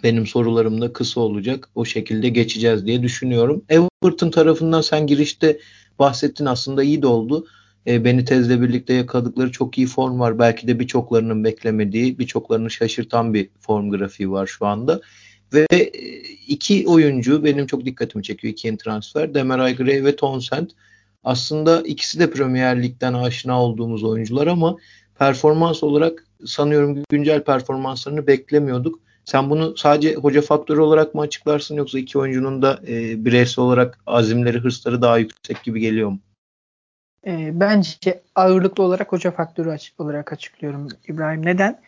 benim sorularım da kısa olacak. O şekilde geçeceğiz diye düşünüyorum. Everton tarafından sen girişte bahsettin aslında iyi de oldu. E, Benitez'le birlikte yakaladıkları çok iyi form var. Belki de birçoklarının beklemediği, birçoklarını şaşırtan bir form grafiği var şu anda. Ve e, iki oyuncu benim çok dikkatimi çekiyor iki yeni transfer. Demarai Gray ve Townsend. Aslında ikisi de Premier Lig'den aşina olduğumuz oyuncular ama performans olarak sanıyorum güncel performanslarını beklemiyorduk. Sen bunu sadece hoca faktörü olarak mı açıklarsın yoksa iki oyuncunun da e, bireysel olarak azimleri, hırsları daha yüksek gibi geliyor mu? E, bence ağırlıklı olarak hoca faktörü açık olarak açıklıyorum İbrahim. Neden?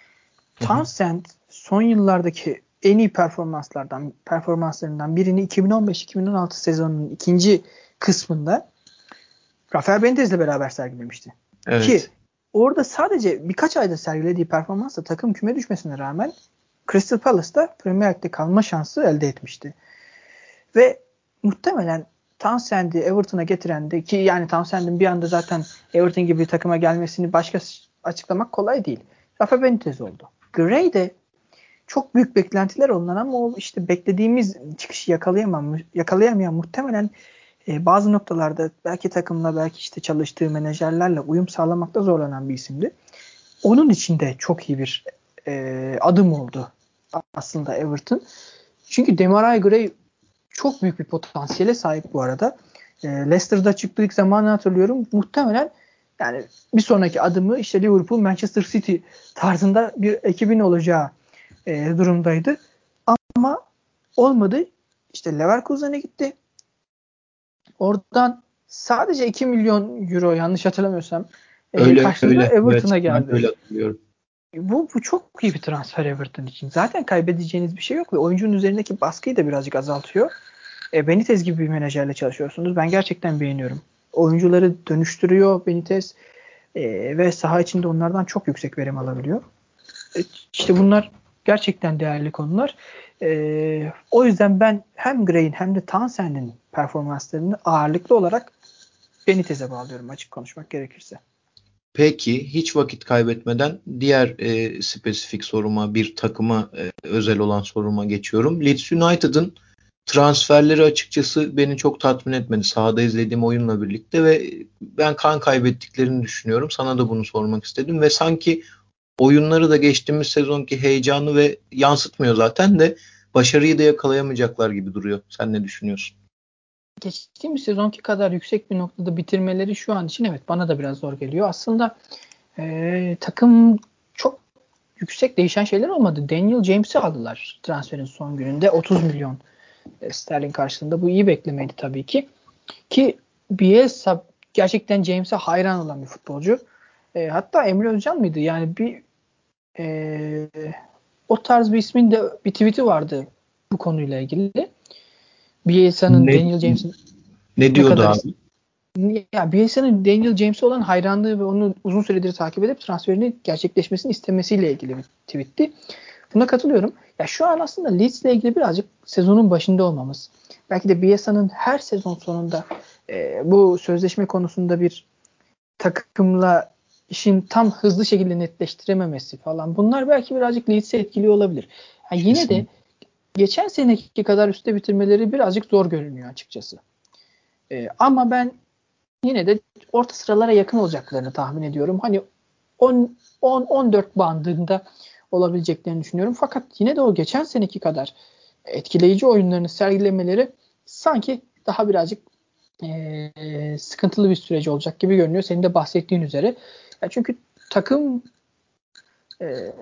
Townsend son yıllardaki en iyi performanslardan performanslarından birini 2015-2016 sezonunun ikinci kısmında Rafael Benitez'le beraber sergilemişti. Evet. Ki orada sadece birkaç ayda sergilediği performansla takım küme düşmesine rağmen Crystal Palace'da Premier League'de kalma şansı elde etmişti. Ve muhtemelen Townsend'i Everton'a getiren de ki yani Townsend'in bir anda zaten Everton gibi bir takıma gelmesini başka açıklamak kolay değil. Rafa Benitez oldu. Gray de çok büyük beklentiler olunan ama o işte beklediğimiz çıkışı yakalayamam, yakalayamayan muhtemelen e, bazı noktalarda belki takımla belki işte çalıştığı menajerlerle uyum sağlamakta zorlanan bir isimdi. Onun için de çok iyi bir e, adım oldu aslında Everton. Çünkü Demarai Gray çok büyük bir potansiyele sahip bu arada. E, Leicester'da çıktığı ilk zamanı hatırlıyorum. Muhtemelen yani bir sonraki adımı işte Liverpool, Manchester City tarzında bir ekibin olacağı e, durumdaydı. Ama olmadı. işte Leverkusen'e gitti. Oradan sadece 2 milyon euro yanlış hatırlamıyorsam e, öyle, karşılığında öyle, Everton'a evet, geldi. Öyle hatırlıyorum. Bu, bu çok iyi bir transfer Everton için. Zaten kaybedeceğiniz bir şey yok ve oyuncunun üzerindeki baskıyı da birazcık azaltıyor. E, Benitez gibi bir menajerle çalışıyorsunuz. Ben gerçekten beğeniyorum. Oyuncuları dönüştürüyor Benitez e, ve saha içinde onlardan çok yüksek verim alabiliyor. E, işte bunlar gerçekten değerli konular. E, o yüzden ben hem Gray'in hem de Townsend'in performanslarını ağırlıklı olarak Benitez'e bağlıyorum açık konuşmak gerekirse. Peki hiç vakit kaybetmeden diğer e, spesifik soruma bir takıma e, özel olan soruma geçiyorum. Leeds United'ın transferleri açıkçası beni çok tatmin etmedi sahada izlediğim oyunla birlikte ve ben kan kaybettiklerini düşünüyorum. Sana da bunu sormak istedim ve sanki oyunları da geçtiğimiz sezonki heyecanı ve yansıtmıyor zaten de başarıyı da yakalayamayacaklar gibi duruyor. Sen ne düşünüyorsun? Geçtiğimiz sezonki kadar yüksek bir noktada bitirmeleri şu an için evet bana da biraz zor geliyor. Aslında e, takım çok yüksek değişen şeyler olmadı. Daniel James'i aldılar transferin son gününde 30 milyon e, sterlin karşılığında. Bu iyi beklemeydi tabii ki. Ki Bielsa gerçekten James'e hayran olan bir futbolcu. E, hatta Emre Özcan mıydı? Yani bir e, o tarz bir ismin de bir tweet'i vardı bu konuyla ilgili. Bielsa'nın Daniel James'in ne diyordu abi? Ya Bielsa'nın Daniel James'e olan hayranlığı ve onu uzun süredir takip edip transferini gerçekleşmesini istemesiyle ilgili bir tweetti. Buna katılıyorum. Ya şu an aslında Leeds'le ilgili birazcık sezonun başında olmamız. Belki de Bielsa'nın her sezon sonunda e, bu sözleşme konusunda bir takımla işin tam hızlı şekilde netleştirememesi falan. Bunlar belki birazcık Leeds'i etkiliyor olabilir. Yani yine de geçen seneki kadar üstte bitirmeleri birazcık zor görünüyor açıkçası. E, ama ben yine de orta sıralara yakın olacaklarını tahmin ediyorum. Hani 10 10 14 bandında olabileceklerini düşünüyorum. Fakat yine de o geçen seneki kadar etkileyici oyunlarını sergilemeleri sanki daha birazcık e, sıkıntılı bir süreci olacak gibi görünüyor. Senin de bahsettiğin üzere. Ya çünkü takım e,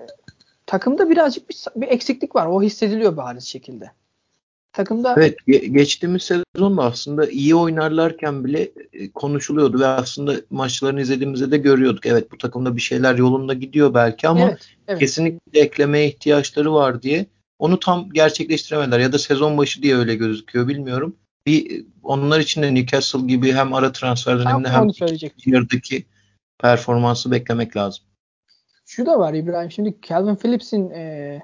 takımda birazcık bir, bir eksiklik var. O hissediliyor bariz şekilde. Takımda Evet, ge- geçtiğimiz sezonda aslında iyi oynarlarken bile e, konuşuluyordu ve aslında maçlarını izlediğimizde de görüyorduk. Evet bu takımda bir şeyler yolunda gidiyor belki ama evet, evet. kesinlikle eklemeye ihtiyaçları var diye onu tam gerçekleştiremediler ya da sezon başı diye öyle gözüküyor bilmiyorum. Bir onlar için de Newcastle gibi hem ara transfer döneminde hem yarıdaki performansı beklemek lazım. Şu da var İbrahim. Şimdi Calvin Phillips'in e,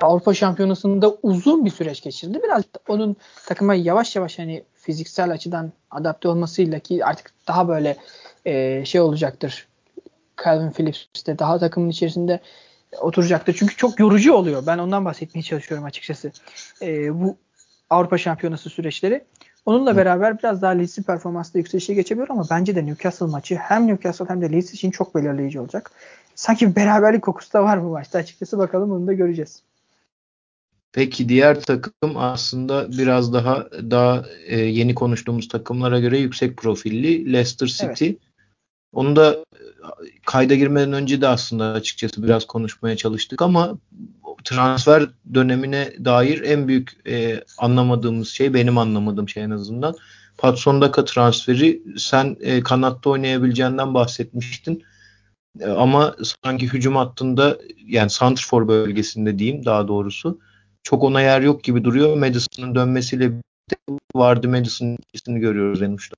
Avrupa Şampiyonası'nda uzun bir süreç geçirdi. Biraz onun takıma yavaş yavaş hani fiziksel açıdan adapte olmasıyla ki artık daha böyle e, şey olacaktır. Calvin Phillips de daha takımın içerisinde oturacaktır. Çünkü çok yorucu oluyor. Ben ondan bahsetmeye çalışıyorum açıkçası. E, bu Avrupa Şampiyonası süreçleri. Onunla beraber biraz daha Leeds'in performansında yükselişe geçebilir ama bence de Newcastle maçı hem Newcastle hem de Leeds için çok belirleyici olacak. Sanki bir beraberlik kokusu da var bu maçta açıkçası. Bakalım onu da göreceğiz. Peki diğer takım aslında biraz daha daha e, yeni konuştuğumuz takımlara göre yüksek profilli Leicester City. Evet. Onu da kayda girmeden önce de aslında açıkçası biraz konuşmaya çalıştık ama transfer dönemine dair en büyük e, anlamadığımız şey benim anlamadığım şey en azından Patson Daka transferi sen e, kanatta oynayabileceğinden bahsetmiştin. E, ama sanki hücum hattında yani Santrfor bölgesinde diyeyim daha doğrusu çok ona yer yok gibi duruyor. Madison'ın dönmesiyle vardı Madison'ın ikisini görüyoruz en uçta.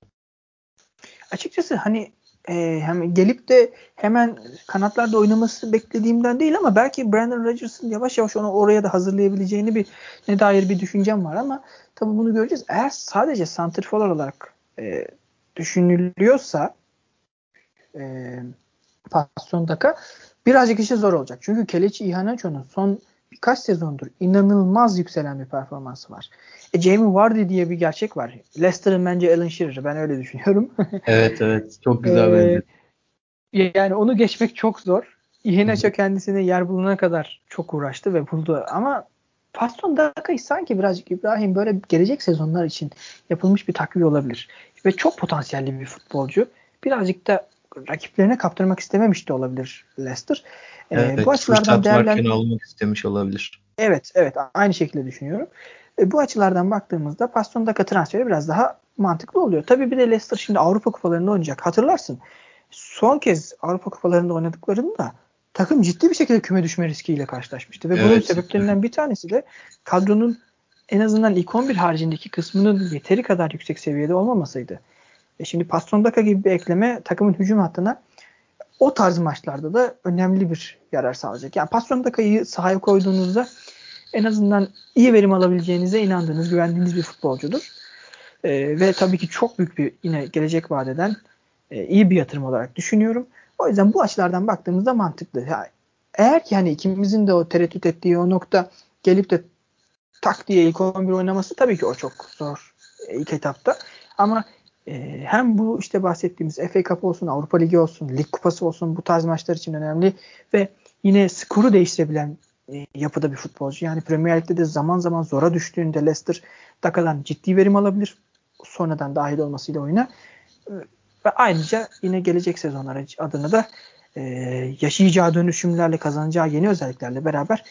Açıkçası hani e, hem gelip de hemen kanatlarda oynaması beklediğimden değil ama belki Brandon Rodgers'ın yavaş yavaş onu oraya da hazırlayabileceğini bir ne dair bir düşüncem var ama tabii bunu göreceğiz. Eğer sadece santrfor olarak e, düşünülüyorsa e, pasyon daka birazcık işi zor olacak. Çünkü Kelechi Iheanacho'nun son birkaç sezondur inanılmaz yükselen bir performansı var. E, Jamie Vardy diye bir gerçek var. Leicester'ın bence Alan Shearer. Ben öyle düşünüyorum. evet evet. Çok güzel bence. Ee, yani onu geçmek çok zor. Iheanacho kendisine yer bulana kadar çok uğraştı ve buldu. Ama Paston Daka'yı sanki birazcık İbrahim böyle gelecek sezonlar için yapılmış bir takviye olabilir. Ve çok potansiyelli bir futbolcu. Birazcık da rakiplerine kaptırmak istememiş de olabilir Leicester. Evet, bu açılardan değerlendir... almak istemiş olabilir. Evet, evet. Aynı şekilde düşünüyorum. E, bu açılardan baktığımızda Paston Daka transferi biraz daha mantıklı oluyor. Tabii bir de Leicester şimdi Avrupa kupalarında oynayacak. Hatırlarsın. Son kez Avrupa kupalarında oynadıklarında takım ciddi bir şekilde küme düşme riskiyle karşılaşmıştı. Ve evet. bunun sebeplerinden bir tanesi de kadronun en azından ilk 11 haricindeki kısmının yeteri kadar yüksek seviyede olmamasıydı. E şimdi Paston Daka gibi bir ekleme takımın hücum hattına o tarz maçlarda da önemli bir yarar sağlayacak. Yani Paston Daka'yı sahaya koyduğunuzda en azından iyi verim alabileceğinize inandığınız, güvendiğiniz bir futbolcudur. E, ve tabii ki çok büyük bir yine gelecek vadeden e, iyi bir yatırım olarak düşünüyorum. O yüzden bu açılardan baktığımızda mantıklı. Yani eğer ki hani ikimizin de o tereddüt ettiği o nokta gelip de tak diye ilk 11 oynaması tabii ki o çok zor e, ilk etapta. Ama e, hem bu işte bahsettiğimiz FA Cup olsun, Avrupa Ligi olsun, Lig Kupası olsun bu tarz maçlar için önemli ve yine skoru değiştirebilen e, yapıda bir futbolcu. Yani Premier Lig'de de zaman zaman zora düştüğünde Leicester Daka'dan ciddi verim alabilir. Sonradan dahil olmasıyla oyuna. E, ve ayrıca yine gelecek sezonlar adına da e, yaşayacağı dönüşümlerle kazanacağı yeni özelliklerle beraber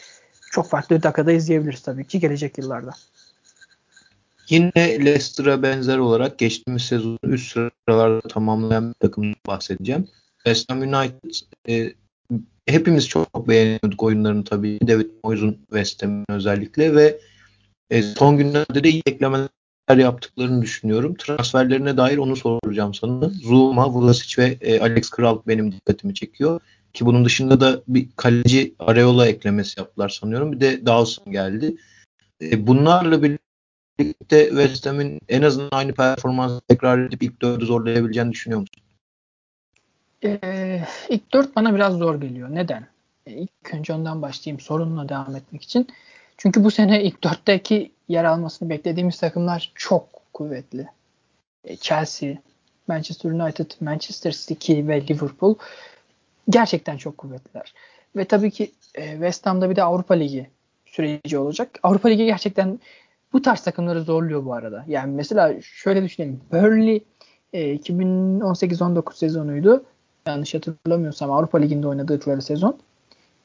çok farklı Daka'da izleyebiliriz tabii ki gelecek yıllarda. Yine Leicester'a benzer olarak geçtiğimiz sezonu üst sıralarda tamamlayan bir takımdan bahsedeceğim. West Ham United e, hepimiz çok beğeniyorduk oyunlarını tabii. David Moyes'un West Ham'in özellikle ve e, son günlerde de iyi eklemeler yaptıklarını düşünüyorum. Transferlerine dair onu soracağım sana. Zuma, Vlasic ve e, Alex Kral benim dikkatimi çekiyor. Ki bunun dışında da bir kaleci Areola eklemesi yaptılar sanıyorum. Bir de Dawson geldi. E, bunlarla birlikte West Ham'in en azından aynı performansı tekrar edip ilk dördü zorlayabileceğini düşünüyor musun? Ee, ilk dört bana biraz zor geliyor. Neden? Ee, ilk önce ondan başlayayım sorunla devam etmek için. Çünkü bu sene ilk dörtteki yer almasını beklediğimiz takımlar çok kuvvetli. Ee, Chelsea, Manchester United, Manchester City ve Liverpool gerçekten çok kuvvetliler. Ve tabii ki e, West Ham'da bir de Avrupa Ligi süreci olacak. Avrupa Ligi gerçekten bu tarz takımları zorluyor bu arada. Yani mesela şöyle düşünelim. Burnley e, 2018-19 sezonuydu yanlış hatırlamıyorsam Avrupa Ligi'nde oynadıkları sezon.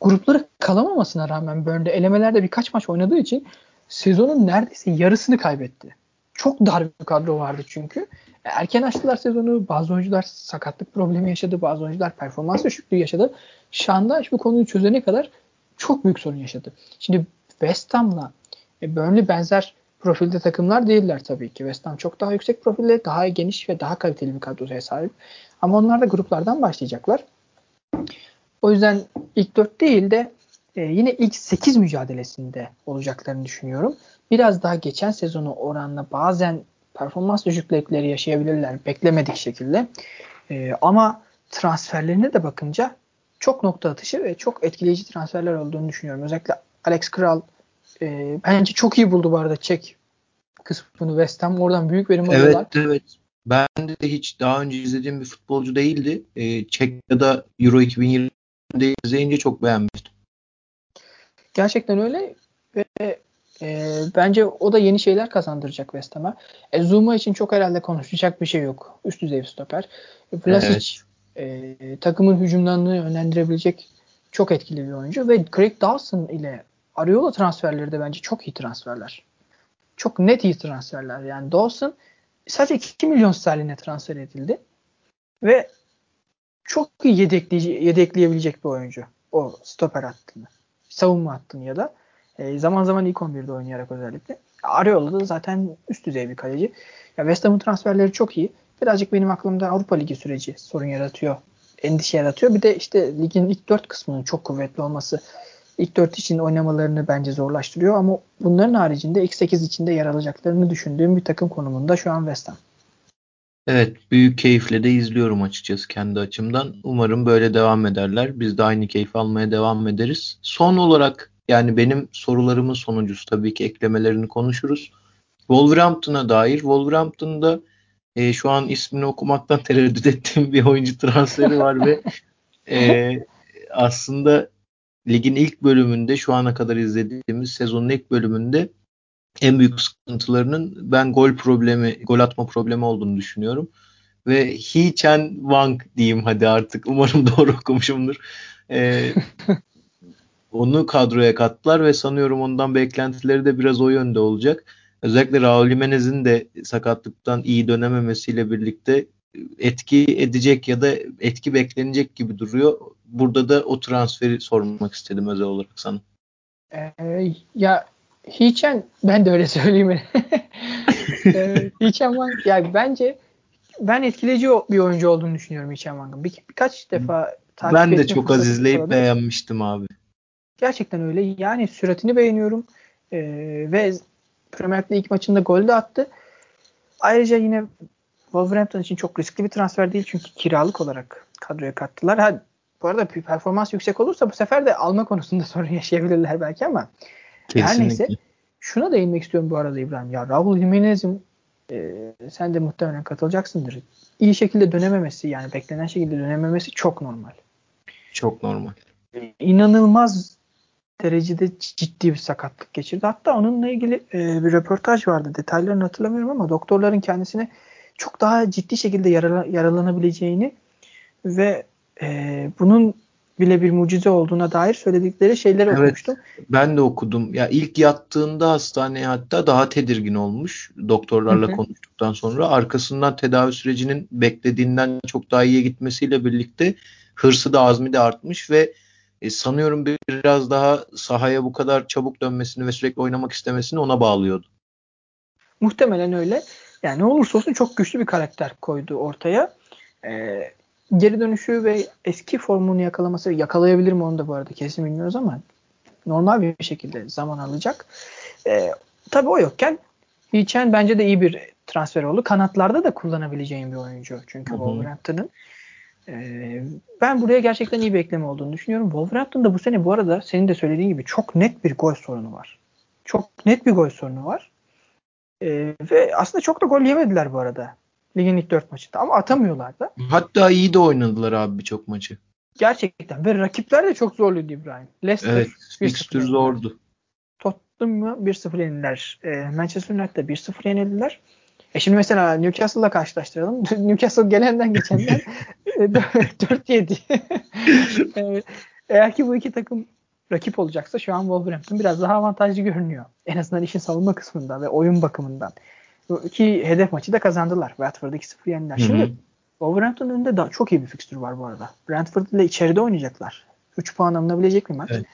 Grupları kalamamasına rağmen Burnley elemelerde birkaç maç oynadığı için sezonun neredeyse yarısını kaybetti. Çok dar bir kadro vardı çünkü. Erken açtılar sezonu. Bazı oyuncular sakatlık problemi yaşadı. Bazı oyuncular performans düşüklüğü yaşadı. Şandaş bu konuyu çözene kadar çok büyük sorun yaşadı. Şimdi West Ham'la e, Burnley benzer profilde takımlar değiller tabii ki. West Ham çok daha yüksek profilde, daha geniş ve daha kaliteli bir kadroya sahip. Ama onlar da gruplardan başlayacaklar. O yüzden ilk 4 değil de e, yine ilk 8 mücadelesinde olacaklarını düşünüyorum. Biraz daha geçen sezonu oranla bazen performans düşüklükleri yaşayabilirler beklemedik şekilde. E, ama transferlerine de bakınca çok nokta atışı ve çok etkileyici transferler olduğunu düşünüyorum. Özellikle Alex Kral e, bence çok iyi buldu bu arada Çek kısmını West Ham. Oradan büyük verim alıyorlar. Evet evet. Ben de hiç daha önce izlediğim bir futbolcu değildi. E, Çekya'da Euro 2020'de izleyince çok beğenmiştim. Gerçekten öyle ve e, bence o da yeni şeyler kazandıracak West Ham'a. E, Zuma için çok herhalde konuşacak bir şey yok. Üst düzey bir stoper. E, Vlasic evet. e, takımın hücumlarını yönlendirebilecek çok etkili bir oyuncu ve Craig Dawson ile Ariola transferleri de bence çok iyi transferler. Çok net iyi transferler. Yani Dawson sadece 2 milyon sterline transfer edildi. Ve çok iyi yedekleyici, yedekleyebilecek bir oyuncu. O stoper hattını. Savunma hattını ya da e, zaman zaman ilk 11'de oynayarak özellikle. Areola da zaten üst düzey bir kaleci. Ya West Ham'ın transferleri çok iyi. Birazcık benim aklımda Avrupa Ligi süreci sorun yaratıyor. Endişe yaratıyor. Bir de işte ligin ilk dört kısmının çok kuvvetli olması ilk 4 için oynamalarını bence zorlaştırıyor ama bunların haricinde ilk 8 içinde yer alacaklarını düşündüğüm bir takım konumunda şu an West Ham. Evet büyük keyifle de izliyorum açıkçası kendi açımdan. Umarım böyle devam ederler. Biz de aynı keyif almaya devam ederiz. Son olarak yani benim sorularımın sonuncusu tabii ki eklemelerini konuşuruz. Wolverhampton'a dair Wolverhampton'da e, şu an ismini okumaktan tereddüt ettiğim bir oyuncu transferi var ve e, aslında ligin ilk bölümünde şu ana kadar izlediğimiz sezonun ilk bölümünde en büyük sıkıntılarının ben gol problemi, gol atma problemi olduğunu düşünüyorum. Ve Hee Chen Wang diyeyim hadi artık. Umarım doğru okumuşumdur. E, onu kadroya kattılar ve sanıyorum ondan beklentileri de biraz o yönde olacak. Özellikle Raul Jimenez'in de sakatlıktan iyi dönememesiyle birlikte etki edecek ya da etki beklenecek gibi duruyor. Burada da o transferi sormak istedim özel olarak sana. Ee, ya Hiçen ben de öyle söyleyeyim. ee, Hiçen Wang yani bence ben etkileyici bir oyuncu olduğunu düşünüyorum Hiçen Wang'ın. Bir, birkaç defa takip Ben de çok az izleyip oldu. beğenmiştim abi. Gerçekten öyle. Yani süratini beğeniyorum. Ee, ve Premier League ilk maçında gol de attı. Ayrıca yine Wolverhampton için çok riskli bir transfer değil çünkü kiralık olarak kadroya kattılar. Ha, bu arada performans yüksek olursa bu sefer de alma konusunda sorun yaşayabilirler belki ama Kesinlikle. her neyse şuna değinmek istiyorum bu arada İbrahim. Ya Raul Jimenez'in e, sen de muhtemelen katılacaksındır. İyi şekilde dönememesi yani beklenen şekilde dönememesi çok normal. Çok normal. İnanılmaz derecede ciddi bir sakatlık geçirdi. Hatta onunla ilgili e, bir röportaj vardı. Detaylarını hatırlamıyorum ama doktorların kendisine çok daha ciddi şekilde yarala, yaralanabileceğini ve e, bunun bile bir mucize olduğuna dair söyledikleri şeyleri evet, okumuştum. Ben de okudum. Ya ilk yattığında hastaneye hatta daha tedirgin olmuş doktorlarla Hı-hı. konuştuktan sonra arkasından tedavi sürecinin beklediğinden çok daha iyiye gitmesiyle birlikte hırsı da azmi de artmış ve e, sanıyorum biraz daha sahaya bu kadar çabuk dönmesini ve sürekli oynamak istemesini ona bağlıyordu. Muhtemelen öyle. Yani ne olursa olsun çok güçlü bir karakter koydu ortaya. Ee, geri dönüşü ve eski formunu yakalaması yakalayabilir mi onu da bu arada kesin bilmiyoruz ama normal bir şekilde zaman alacak. Ee, tabii o yokken Hichen bence de iyi bir transfer oldu. Kanatlarda da kullanabileceğim bir oyuncu. Çünkü Wolverhampton'ın ee, ben buraya gerçekten iyi bir ekleme olduğunu düşünüyorum. Wolverhampton'da bu sene bu arada senin de söylediğin gibi çok net bir gol sorunu var. Çok net bir gol sorunu var. Ee, ve aslında çok da gol yemediler bu arada. Ligin ilk dört maçında ama atamıyorlar da. Hatta iyi de oynadılar abi birçok maçı. Gerçekten ve rakipler de çok zorluydu İbrahim. Leicester evet, fikstür zordu. Tottenham'ı 1-0 yenildiler. E, Manchester United'da 1-0 yenildiler. E şimdi mesela Newcastle'la karşılaştıralım. Newcastle gelenden geçenden 4-7. E, eğer ki bu iki takım rakip olacaksa şu an Wolverhampton biraz daha avantajlı görünüyor. En azından işin savunma kısmında ve oyun bakımından. Ki hedef maçı da kazandılar. Watford'ı 2-0 yendiler. Hı hı. Şimdi Wolverhampton'ın önünde daha çok iyi bir fikstür var bu arada. Brentford ile içeride oynayacaklar. 3 puan alınabilecek bir maç. Evet.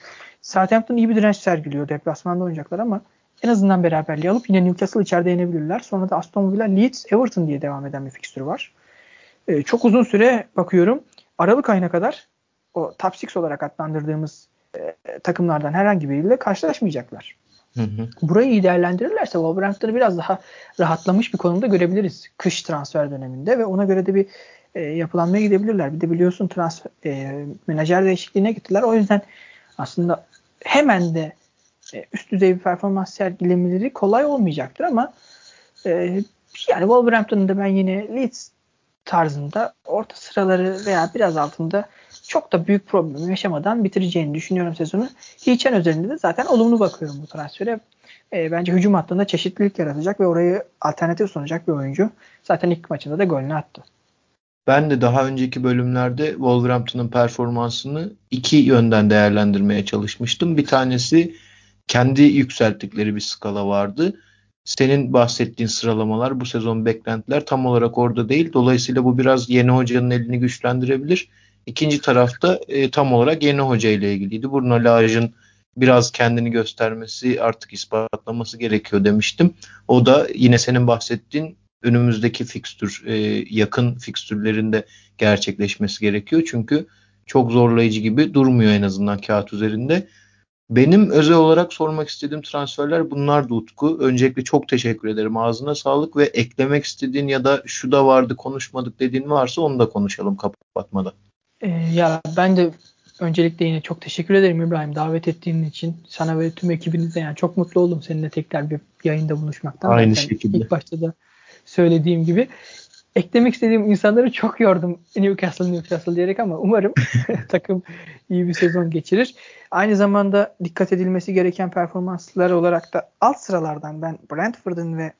Southampton iyi bir direnç sergiliyor. Deplasmanda oynayacaklar ama en azından beraberliği alıp yine Newcastle içeride yenebilirler. Sonra da Aston Villa, Leeds, Everton diye devam eden bir fikstür var. Ee, çok uzun süre bakıyorum. Aralık ayına kadar o top 6 olarak adlandırdığımız e, takımlardan herhangi biriyle karşılaşmayacaklar. Hı hı. Burayı iyi değerlendirirlerse Wolverhampton'ı biraz daha rahatlamış bir konumda görebiliriz kış transfer döneminde ve ona göre de bir e, yapılanmaya gidebilirler. Bir de biliyorsun transfer e, menajer değişikliğine gittiler. O yüzden aslında hemen de e, üst düzey bir performans sergilemeleri kolay olmayacaktır ama e, yani Wolverhampton'ın da ben yine Leeds tarzında orta sıraları veya biraz altında çok da büyük problem yaşamadan bitireceğini düşünüyorum sezonu. Hiçen özelinde de zaten olumlu bakıyorum bu transfere. E, bence hücum hattında çeşitlilik yaratacak ve orayı alternatif sunacak bir oyuncu. Zaten ilk maçında da golünü attı. Ben de daha önceki bölümlerde Wolverhampton'ın performansını iki yönden değerlendirmeye çalışmıştım. Bir tanesi kendi yükselttikleri bir skala vardı. Senin bahsettiğin sıralamalar, bu sezon beklentiler tam olarak orada değil. Dolayısıyla bu biraz yeni hocanın elini güçlendirebilir. İkinci tarafta e, tam olarak yeni hoca ile ilgiliydi. Bruno Lage'ın biraz kendini göstermesi, artık ispatlaması gerekiyor demiştim. O da yine senin bahsettiğin önümüzdeki fikstür, e, yakın fikstürlerinde gerçekleşmesi gerekiyor. Çünkü çok zorlayıcı gibi durmuyor en azından kağıt üzerinde. Benim özel olarak sormak istediğim transferler bunlar da Utku. Öncelikle çok teşekkür ederim. Ağzına sağlık ve eklemek istediğin ya da şu da vardı konuşmadık dediğin varsa onu da konuşalım kapatmadan. Ee, ya ben de öncelikle yine çok teşekkür ederim İbrahim davet ettiğin için. Sana ve tüm ekibinize yani çok mutlu oldum seninle tekrar bir yayında buluşmaktan. Aynı Zaten şekilde. İlk başta da söylediğim gibi eklemek istediğim insanları çok yordum Newcastle Newcastle diyerek ama umarım takım iyi bir sezon geçirir. Aynı zamanda dikkat edilmesi gereken performanslar olarak da alt sıralardan ben Brentford'un ve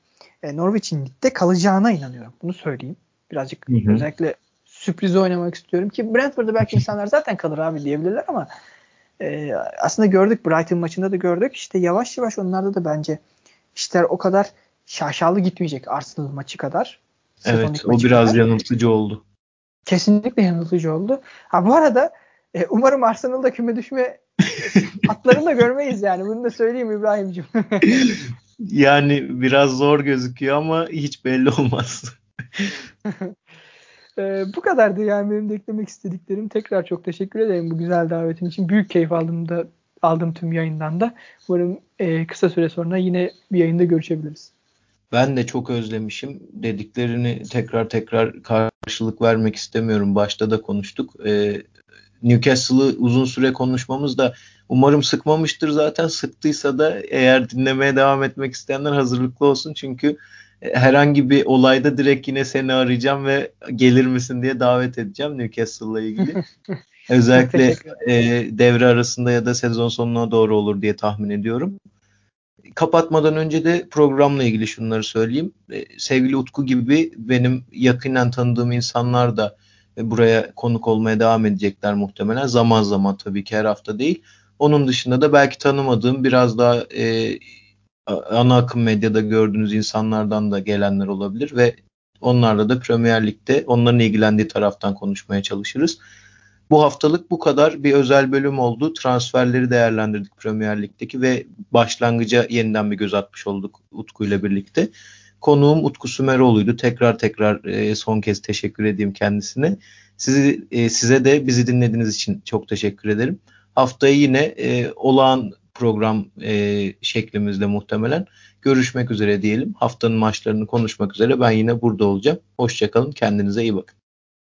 e, Norwich'in ligde kalacağına inanıyorum. Bunu söyleyeyim. Birazcık hı hı. özellikle sürprizi oynamak istiyorum ki Brentford'da belki insanlar zaten kalır abi diyebilirler ama e, aslında gördük Brighton maçında da gördük. İşte yavaş yavaş onlarda da bence işler o kadar şaşalı gitmeyecek Arsenal maçı kadar. Evet o biraz kadar. yanıltıcı oldu. Kesinlikle yanıltıcı oldu. Ha bu arada e, umarım Arsenal'da küme düşme hatlarını da görmeyiz yani. Bunu da söyleyeyim İbrahim'cim. yani biraz zor gözüküyor ama hiç belli olmaz. Ee, bu kadardı yani benim de eklemek istediklerim. Tekrar çok teşekkür ederim bu güzel davetin için. Büyük keyif aldım da aldım tüm yayından da. Umarım e, kısa süre sonra yine bir yayında görüşebiliriz. Ben de çok özlemişim. Dediklerini tekrar tekrar karşılık vermek istemiyorum. Başta da konuştuk. Ee, Newcastle'ı uzun süre konuşmamız da umarım sıkmamıştır zaten. Sıktıysa da eğer dinlemeye devam etmek isteyenler hazırlıklı olsun. Çünkü herhangi bir olayda direkt yine seni arayacağım ve gelir misin diye davet edeceğim Newcastle'la ilgili. Özellikle e, devre arasında ya da sezon sonuna doğru olur diye tahmin ediyorum. Kapatmadan önce de programla ilgili şunları söyleyeyim. E, sevgili Utku gibi benim yakinen tanıdığım insanlar da e, buraya konuk olmaya devam edecekler muhtemelen. Zaman zaman tabii ki her hafta değil. Onun dışında da belki tanımadığım biraz daha e, ana akım medyada gördüğünüz insanlardan da gelenler olabilir ve onlarla da Premier Lig'de onların ilgilendiği taraftan konuşmaya çalışırız. Bu haftalık bu kadar bir özel bölüm oldu. Transferleri değerlendirdik Premier Lig'deki ve başlangıca yeniden bir göz atmış olduk Utku ile birlikte. Konuğum Utku Sümeroğlu'ydu. Tekrar tekrar e, son kez teşekkür edeyim kendisine. Sizi e, size de bizi dinlediğiniz için çok teşekkür ederim. Haftaya yine e, olağan program e, şeklimizde muhtemelen görüşmek üzere diyelim. Haftanın maçlarını konuşmak üzere ben yine burada olacağım. Hoşçakalın. Kendinize iyi bakın.